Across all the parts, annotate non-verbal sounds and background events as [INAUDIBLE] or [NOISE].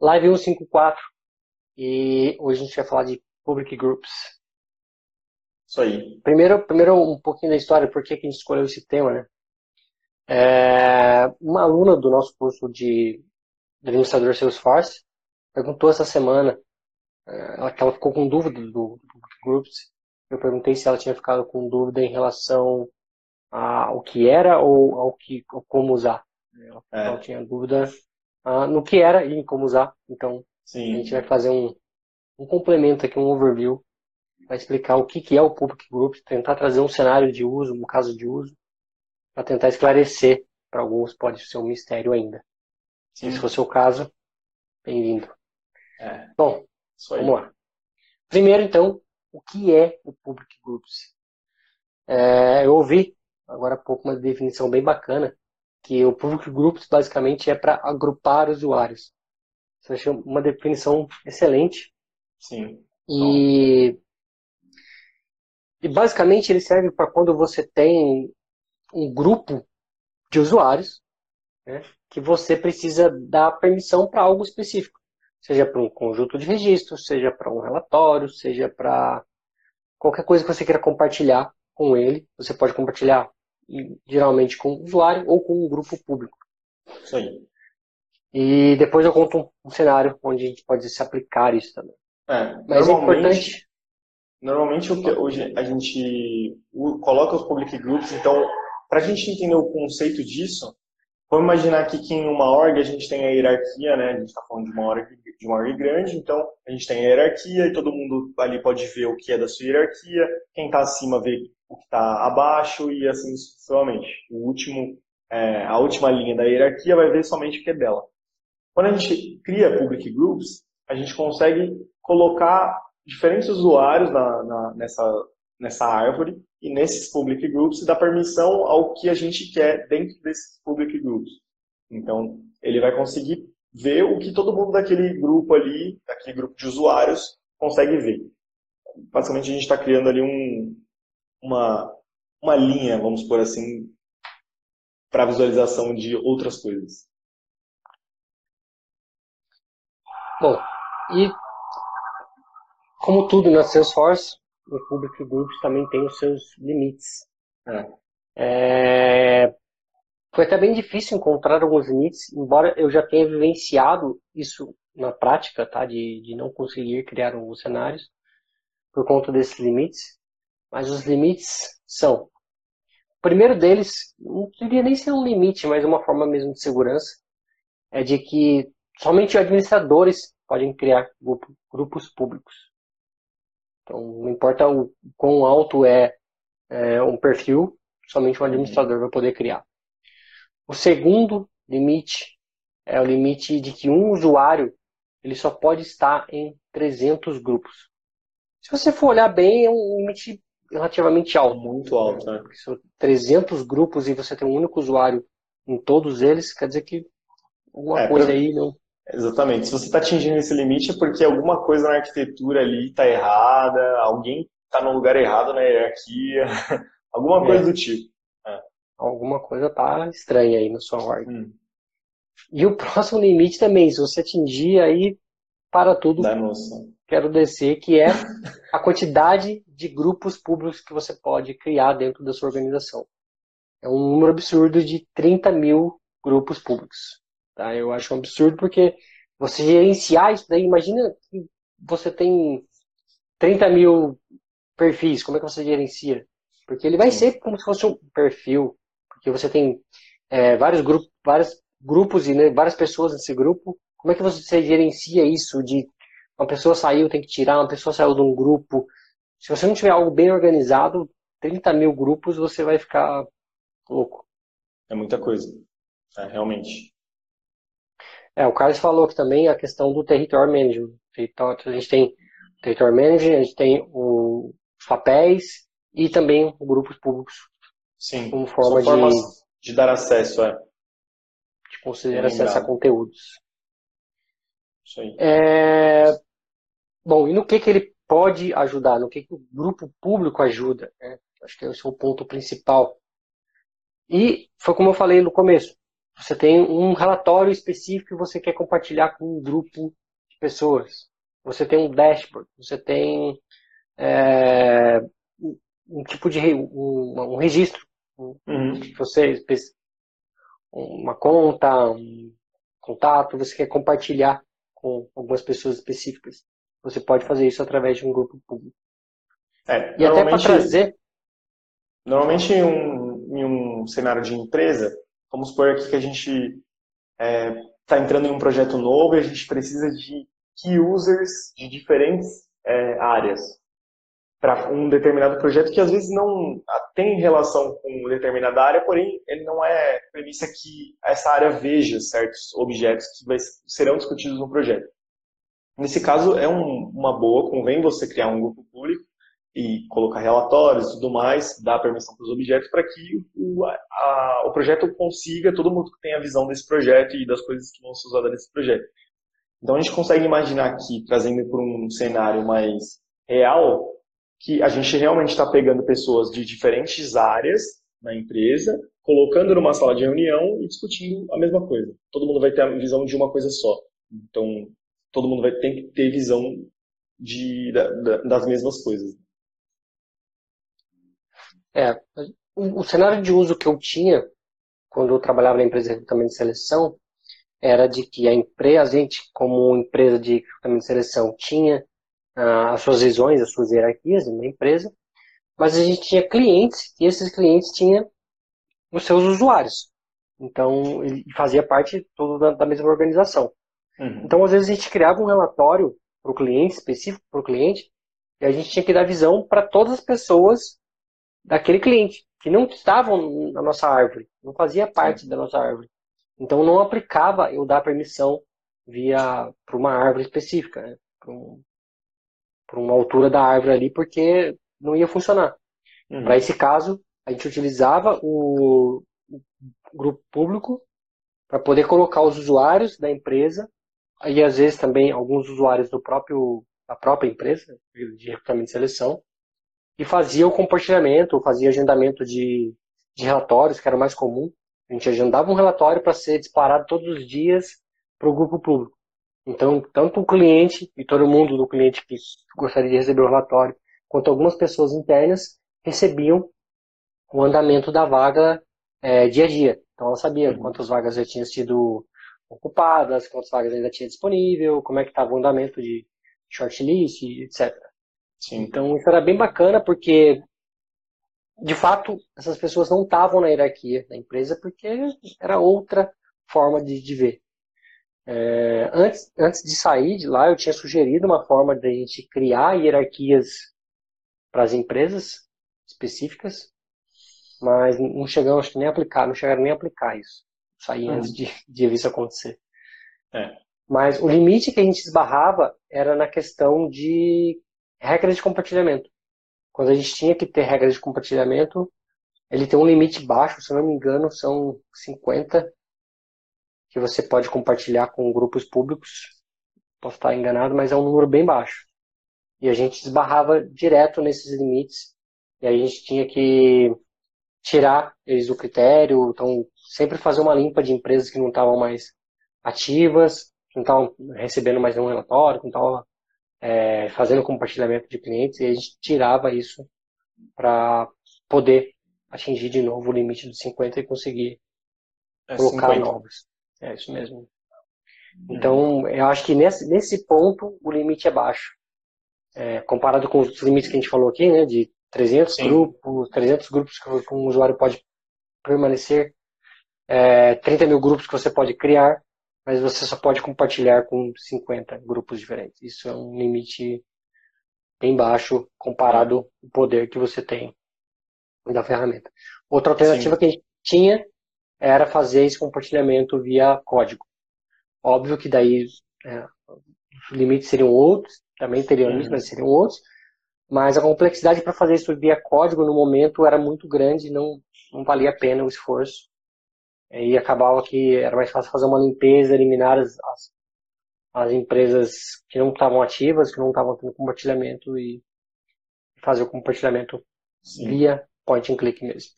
Live 154 e hoje a gente vai falar de Public Groups. Isso aí. Primeiro, primeiro um pouquinho da história, por que, que a gente escolheu esse tema, né? É, uma aluna do nosso curso de administrador Salesforce perguntou essa semana é, ela, que ela ficou com dúvida do, do Public Groups. Eu perguntei se ela tinha ficado com dúvida em relação ao que era ou ao que ou como usar. Ela, é. ela tinha dúvida uh, no que era e em como usar. Então, Sim. a gente vai fazer um, um complemento aqui, um overview, para explicar o que, que é o Public Groups, tentar trazer um cenário de uso, um caso de uso, para tentar esclarecer. Para alguns pode ser um mistério ainda. Sim. Se for o seu caso, bem-vindo. É. Bom, vamos lá. Primeiro, então, o que é o Public Groups? É, eu ouvi agora há pouco uma definição bem bacana, que o Public Groups basicamente é para agrupar usuários. Isso eu achei uma definição excelente. Sim. E, e basicamente ele serve para quando você tem um grupo de usuários né, que você precisa dar permissão para algo específico. Seja para um conjunto de registros, seja para um relatório, seja para qualquer coisa que você queira compartilhar com ele. Você pode compartilhar geralmente com o usuário ou com um grupo público. Isso aí. E depois eu conto um, cenário onde a gente pode se aplicar isso também. É, Mas é importante. Normalmente o que hoje a gente coloca os public groups, então, para a gente entender o conceito disso, vamos imaginar aqui que em uma org a gente tem a hierarquia, né? A gente está falando de uma org, de uma org grande, então a gente tem a hierarquia e todo mundo ali pode ver o que é da sua hierarquia, quem está acima vê o que está abaixo e assim sucessivamente. O último, é, a última linha da hierarquia vai ver somente o que é dela. Quando a gente cria public groups, a gente consegue colocar diferentes usuários na, na, nessa, nessa árvore e nesses public groups dá permissão ao que a gente quer dentro desses public groups. Então, ele vai conseguir ver o que todo mundo daquele grupo ali, daquele grupo de usuários, consegue ver. Basicamente, a gente está criando ali um, uma, uma linha, vamos por assim, para visualização de outras coisas. Bom, e como tudo na Salesforce, o Public Groups também tem os seus limites. Né? É, foi até bem difícil encontrar alguns limites, embora eu já tenha vivenciado isso na prática, tá? de, de não conseguir criar os cenários por conta desses limites. Mas os limites são: o primeiro deles, não diria nem ser um limite, mas uma forma mesmo de segurança, é de que somente administradores podem criar grupo, grupos públicos. Então, não importa o quão alto é, é um perfil, somente um administrador vai poder criar. O segundo limite é o limite de que um usuário ele só pode estar em 300 grupos. Se você for olhar bem, é um limite relativamente alto. Muito alto, né? Porque são 300 grupos e você tem um único usuário em todos eles, quer dizer que alguma é, coisa aí não. Exatamente. Se você está atingindo esse limite é porque alguma coisa na arquitetura ali está errada, alguém está no lugar errado na hierarquia, [LAUGHS] alguma é. coisa do tipo. É. Alguma coisa tá estranha aí na sua ordem. Hum. E o [LAUGHS] próximo limite também, se você atingir aí, para tudo. Quero descer, que é a quantidade de grupos públicos que você pode criar dentro da sua organização. É um número absurdo de 30 mil grupos públicos. Tá? Eu acho um absurdo porque você gerenciar isso daí, imagina que você tem 30 mil perfis, como é que você gerencia? Porque ele vai ser como se fosse um perfil, porque você tem é, vários grupos, vários grupos e né, várias pessoas nesse grupo. Como é que você gerencia isso de uma pessoa saiu, tem que tirar, uma pessoa saiu de um grupo. Se você não tiver algo bem organizado, 30 mil grupos, você vai ficar louco. É muita coisa, é, realmente. É, o Carlos falou que também a questão do território management. Então, a gente tem o território management, a gente tem o, os papéis e também grupos públicos. Sim, como forma de, de dar acesso, é. De conceder acesso a conteúdos. Isso aí. É, Bom, e no que, que ele pode ajudar? No que, que o grupo público ajuda? Né? Acho que esse é o ponto principal. E foi como eu falei no começo. Você tem um relatório específico que você quer compartilhar com um grupo de pessoas. Você tem um dashboard, você tem é, um tipo de um, um registro. Uhum. Você uma conta, um contato, você quer compartilhar com algumas pessoas específicas. Você pode fazer isso através de um grupo público. É, e até para trazer. Normalmente, em um, em um cenário de empresa, vamos supor aqui que a gente está é, tá entrando em um projeto novo e a gente precisa de key users de diferentes é, áreas para um determinado projeto que às vezes não tem relação com determinada área, porém ele não é premissa que essa área veja certos objetos que vai, serão discutidos no projeto. Nesse caso, é um, uma boa, convém você criar um grupo público e colocar relatórios e tudo mais, dar permissão para os objetos para que o, a, o projeto consiga, todo mundo que tem a visão desse projeto e das coisas que vão ser usadas nesse projeto. Então a gente consegue imaginar aqui, trazendo para um cenário mais real, que a gente realmente está pegando pessoas de diferentes áreas na empresa, colocando numa sala de reunião e discutindo a mesma coisa. Todo mundo vai ter a visão de uma coisa só. Então, todo mundo vai ter que ter visão de, da, das mesmas coisas. É, o, o, cenário de uso que eu tinha quando eu trabalhava na empresa de recrutamento de seleção era de que a empresa, a gente, como empresa de recrutamento de seleção, tinha ah, as suas visões, as suas hierarquias na empresa, mas a gente tinha clientes e esses clientes tinham os seus usuários. Então, ele fazia parte tudo da, da mesma organização. Uhum. Então, às vezes, a gente criava um relatório para o cliente, específico para o cliente, e a gente tinha que dar visão para todas as pessoas daquele cliente, que não estavam na nossa árvore, não fazia parte da nossa árvore. Então não aplicava eu dar permissão via para uma árvore específica, né? para um, uma altura da árvore ali, porque não ia funcionar. Uhum. Para esse caso, a gente utilizava o, o grupo público para poder colocar os usuários da empresa e às vezes também alguns usuários do próprio da própria empresa de recrutamento e seleção e fazia o compartilhamento, fazia agendamento de, de relatórios, que era o mais comum. A gente agendava um relatório para ser disparado todos os dias para o grupo público. Então, tanto o cliente e todo mundo do cliente que gostaria de receber o relatório, quanto algumas pessoas internas recebiam o andamento da vaga é, dia a dia. Então, ela sabia quantas vagas já tinham sido ocupadas, quantas vagas ainda tinha disponível, como é que estava o andamento de shortlist, etc. Sim. Então isso era bem bacana porque de fato essas pessoas não estavam na hierarquia da empresa porque era outra forma de, de ver. É, antes, antes de sair de lá, eu tinha sugerido uma forma de a gente criar hierarquias para as empresas específicas, mas não chegamos nem a aplicar, não chegaram nem a aplicar isso. Saí uhum. antes de, de ver isso acontecer. É. Mas o limite que a gente esbarrava era na questão de regras de compartilhamento. Quando a gente tinha que ter regras de compartilhamento, ele tem um limite baixo, se não me engano, são 50 que você pode compartilhar com grupos públicos. Posso estar enganado, mas é um número bem baixo. E a gente esbarrava direto nesses limites. E a gente tinha que tirar eles do critério, então sempre fazer uma limpa de empresas que não estavam mais ativas, que não estavam recebendo mais nenhum relatório, que não estavam é, fazendo compartilhamento de clientes e a gente tirava isso para poder atingir de novo o limite dos 50 e conseguir é colocar 50. novos. É isso mesmo. Então, eu acho que nesse, nesse ponto o limite é baixo. É, comparado com os limites que a gente falou aqui, né, de 300 Sim. grupos, 300 grupos que um usuário pode permanecer, é, 30 mil grupos que você pode criar, mas você só pode compartilhar com 50 grupos diferentes. Isso é um limite bem baixo comparado ao poder que você tem da ferramenta. Outra alternativa Sim. que a gente tinha era fazer esse compartilhamento via código. Óbvio que daí é, os limites seriam outros, também teriam limites, uhum. mas seriam outros. Mas a complexidade para fazer isso via código no momento era muito grande, não, não valia a pena o esforço. E acabava que era mais fácil fazer uma limpeza, eliminar as, as, as empresas que não estavam ativas, que não estavam tendo compartilhamento e fazer o compartilhamento Sim. via point and click mesmo.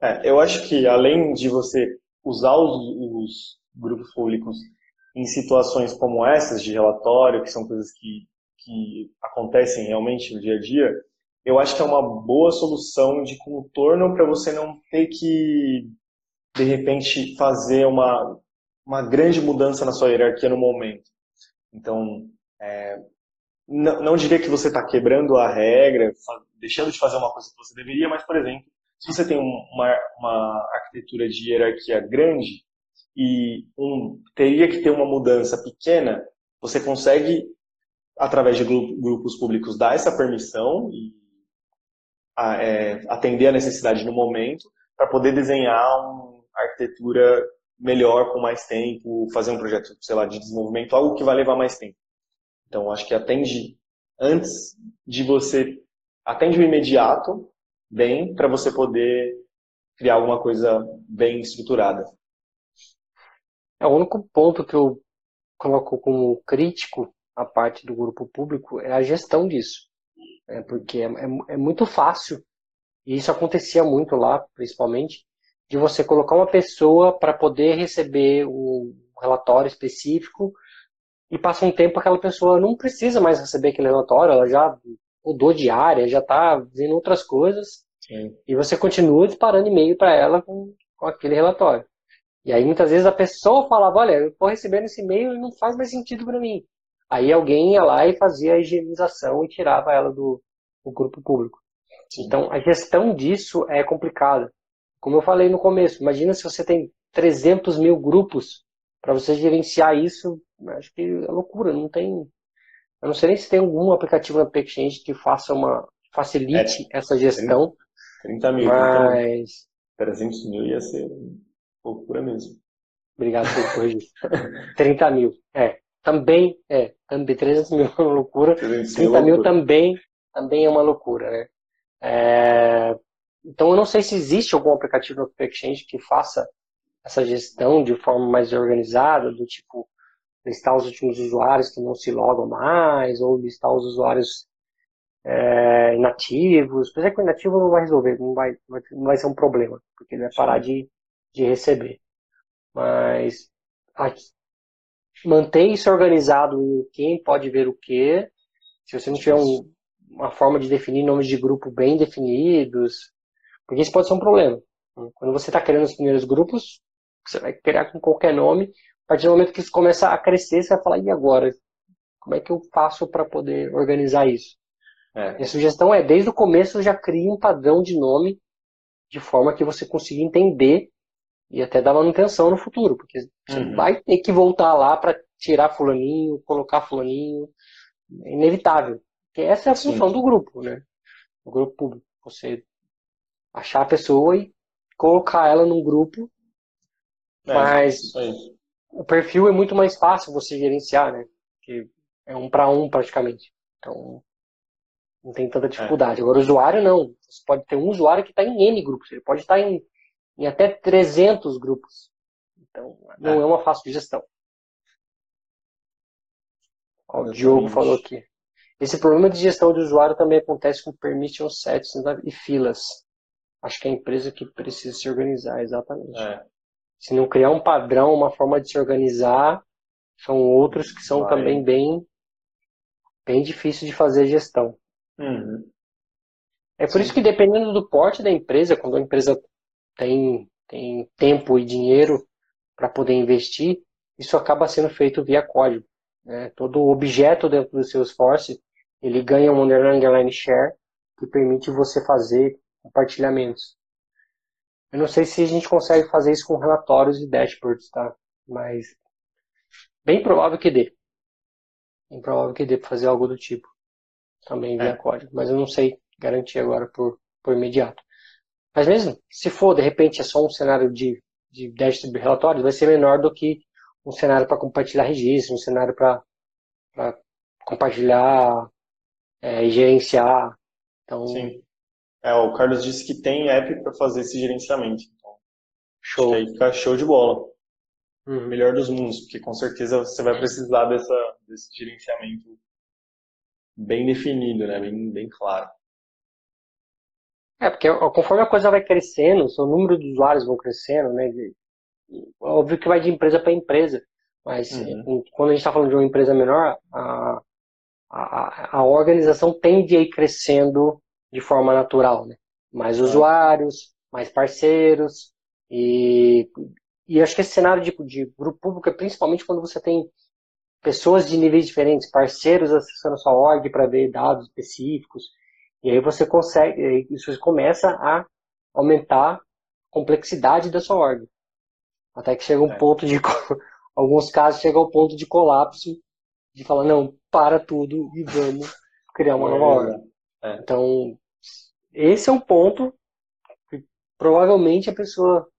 É, eu acho que além de você usar os, os grupos públicos em situações como essas de relatório, que são coisas que, que acontecem realmente no dia a dia, eu acho que é uma boa solução de contorno para você não ter que, de repente, fazer uma, uma grande mudança na sua hierarquia no momento. Então, é, não, não diria que você está quebrando a regra, deixando de fazer uma coisa que você deveria, mas, por exemplo, se você tem uma, uma arquitetura de hierarquia grande e um, teria que ter uma mudança pequena, você consegue, através de grupos públicos, dar essa permissão e a, é, atender a necessidade no momento para poder desenhar uma arquitetura melhor, com mais tempo, fazer um projeto, sei lá, de desenvolvimento, algo que vai levar mais tempo. Então, acho que atende antes de você, atende o imediato bem para você poder criar alguma coisa bem estruturada. É, o único ponto que eu coloco como crítico a parte do grupo público é a gestão disso. É, porque é, é, é muito fácil, e isso acontecia muito lá, principalmente, de você colocar uma pessoa para poder receber um relatório específico e passa um tempo aquela pessoa não precisa mais receber aquele relatório, ela já mudou de área, já está vendo outras coisas Sim. e você continua disparando e-mail para ela com, com aquele relatório. E aí muitas vezes a pessoa falava, olha, eu estou recebendo esse e-mail e não faz mais sentido para mim. Aí alguém ia lá e fazia a higienização e tirava ela do, do grupo público. Sim. Então a gestão disso é complicada. Como eu falei no começo, imagina se você tem 300 mil grupos para você gerenciar isso, acho que é loucura, não tem. Eu não sei nem se tem algum aplicativo na Exchange que faça uma facilite é, essa gestão. 30 mil, mas 300 mil ia ser Loucura mesmo. Obrigado por [LAUGHS] corrigir. 30 mil. É. Também, é. Também 300 mil é uma loucura. 30 mil também, também é uma loucura, né? É, então eu não sei se existe algum aplicativo no Exchange que faça essa gestão de forma mais organizada, do tipo listar os últimos usuários que não se logam mais, ou listar os usuários é, inativos. Apesar que o inativo não vai resolver, não vai, não vai ser um problema, porque ele vai parar de, de receber. Mas aqui, manter isso organizado em quem pode ver o que. Se você não tiver um, uma forma de definir nomes de grupo bem definidos, porque isso pode ser um problema. Quando você está criando os primeiros grupos, você vai criar com qualquer nome. A partir do momento que isso começa a crescer, você vai falar, e agora? Como é que eu faço para poder organizar isso? É. a sugestão é, desde o começo, já crie um padrão de nome de forma que você consiga entender e até dar manutenção no futuro, porque você uhum. vai ter que voltar lá para tirar fulaninho, colocar fulaninho, é inevitável. Porque essa é a função Sim. do grupo, né? O grupo público. Você achar a pessoa e colocar ela num grupo, é, mas o perfil é muito mais fácil você gerenciar, né? Porque é um para um praticamente. Então não tem tanta dificuldade. É. Agora o usuário não. Você pode ter um usuário que está em N grupos, ele pode estar em em até 300 grupos. Então, não é, é uma fácil gestão. Ó, o Diogo falou aqui. Esse problema de gestão de usuário também acontece com permission sets e filas. Acho que é a empresa que precisa se organizar, exatamente. É. Se não criar um padrão, uma forma de se organizar, são outros que são Vai. também bem, bem difíceis de fazer gestão. Uhum. É por Sim. isso que dependendo do porte da empresa, quando a empresa tem, tem tempo e dinheiro para poder investir, isso acaba sendo feito via código. Né? Todo objeto dentro do Salesforce ele ganha um underline share que permite você fazer compartilhamentos. Eu não sei se a gente consegue fazer isso com relatórios e dashboards, tá? Mas bem provável que dê. Bem provável que dê para fazer algo do tipo. Também via é. código. Mas eu não sei garantir agora por, por imediato. Mas mesmo se for, de repente, é só um cenário de, de dashboard relatórios, vai ser menor do que um cenário para compartilhar registro, um cenário para compartilhar é, gerenciar. Então, Sim. É, o Carlos disse que tem app para fazer esse gerenciamento. Então, show. aí fica show de bola. Uhum. Melhor dos mundos, porque com certeza você vai precisar dessa, desse gerenciamento bem definido, né? bem, bem claro. É, porque conforme a coisa vai crescendo, o seu número de usuários vão crescendo, né? óbvio que vai de empresa para empresa, mas uhum. quando a gente está falando de uma empresa menor, a, a, a organização tende a ir crescendo de forma natural, né? Mais é. usuários, mais parceiros, e, e acho que esse cenário de, de grupo público é principalmente quando você tem pessoas de níveis diferentes, parceiros acessando a sua org para ver dados específicos, e aí você consegue, isso começa a aumentar a complexidade da sua org. Até que chega um é. ponto de, [LAUGHS] alguns casos chega ao ponto de colapso, de falar, não, para tudo e vamos criar uma nova org. É. Então, esse é um ponto que provavelmente a pessoa,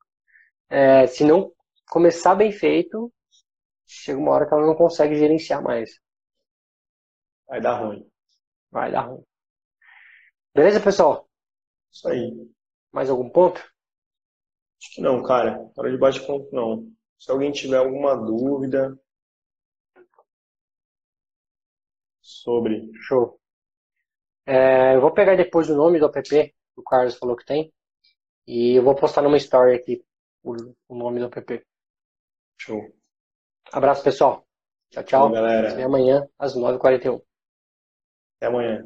é, se não começar bem feito, chega uma hora que ela não consegue gerenciar mais. Vai dar ruim. Vai dar ruim. Beleza, pessoal? Isso aí. Mais algum ponto? Acho que não, cara. Hora de bate-ponto, não. Se alguém tiver alguma dúvida sobre. Show. É, eu vou pegar depois o nome do app que o Carlos falou que tem. E eu vou postar numa story aqui o, o nome do app. Show. Abraço, pessoal. Tchau, tchau. Bom, galera. Até amanhã, às 9h41. Até amanhã.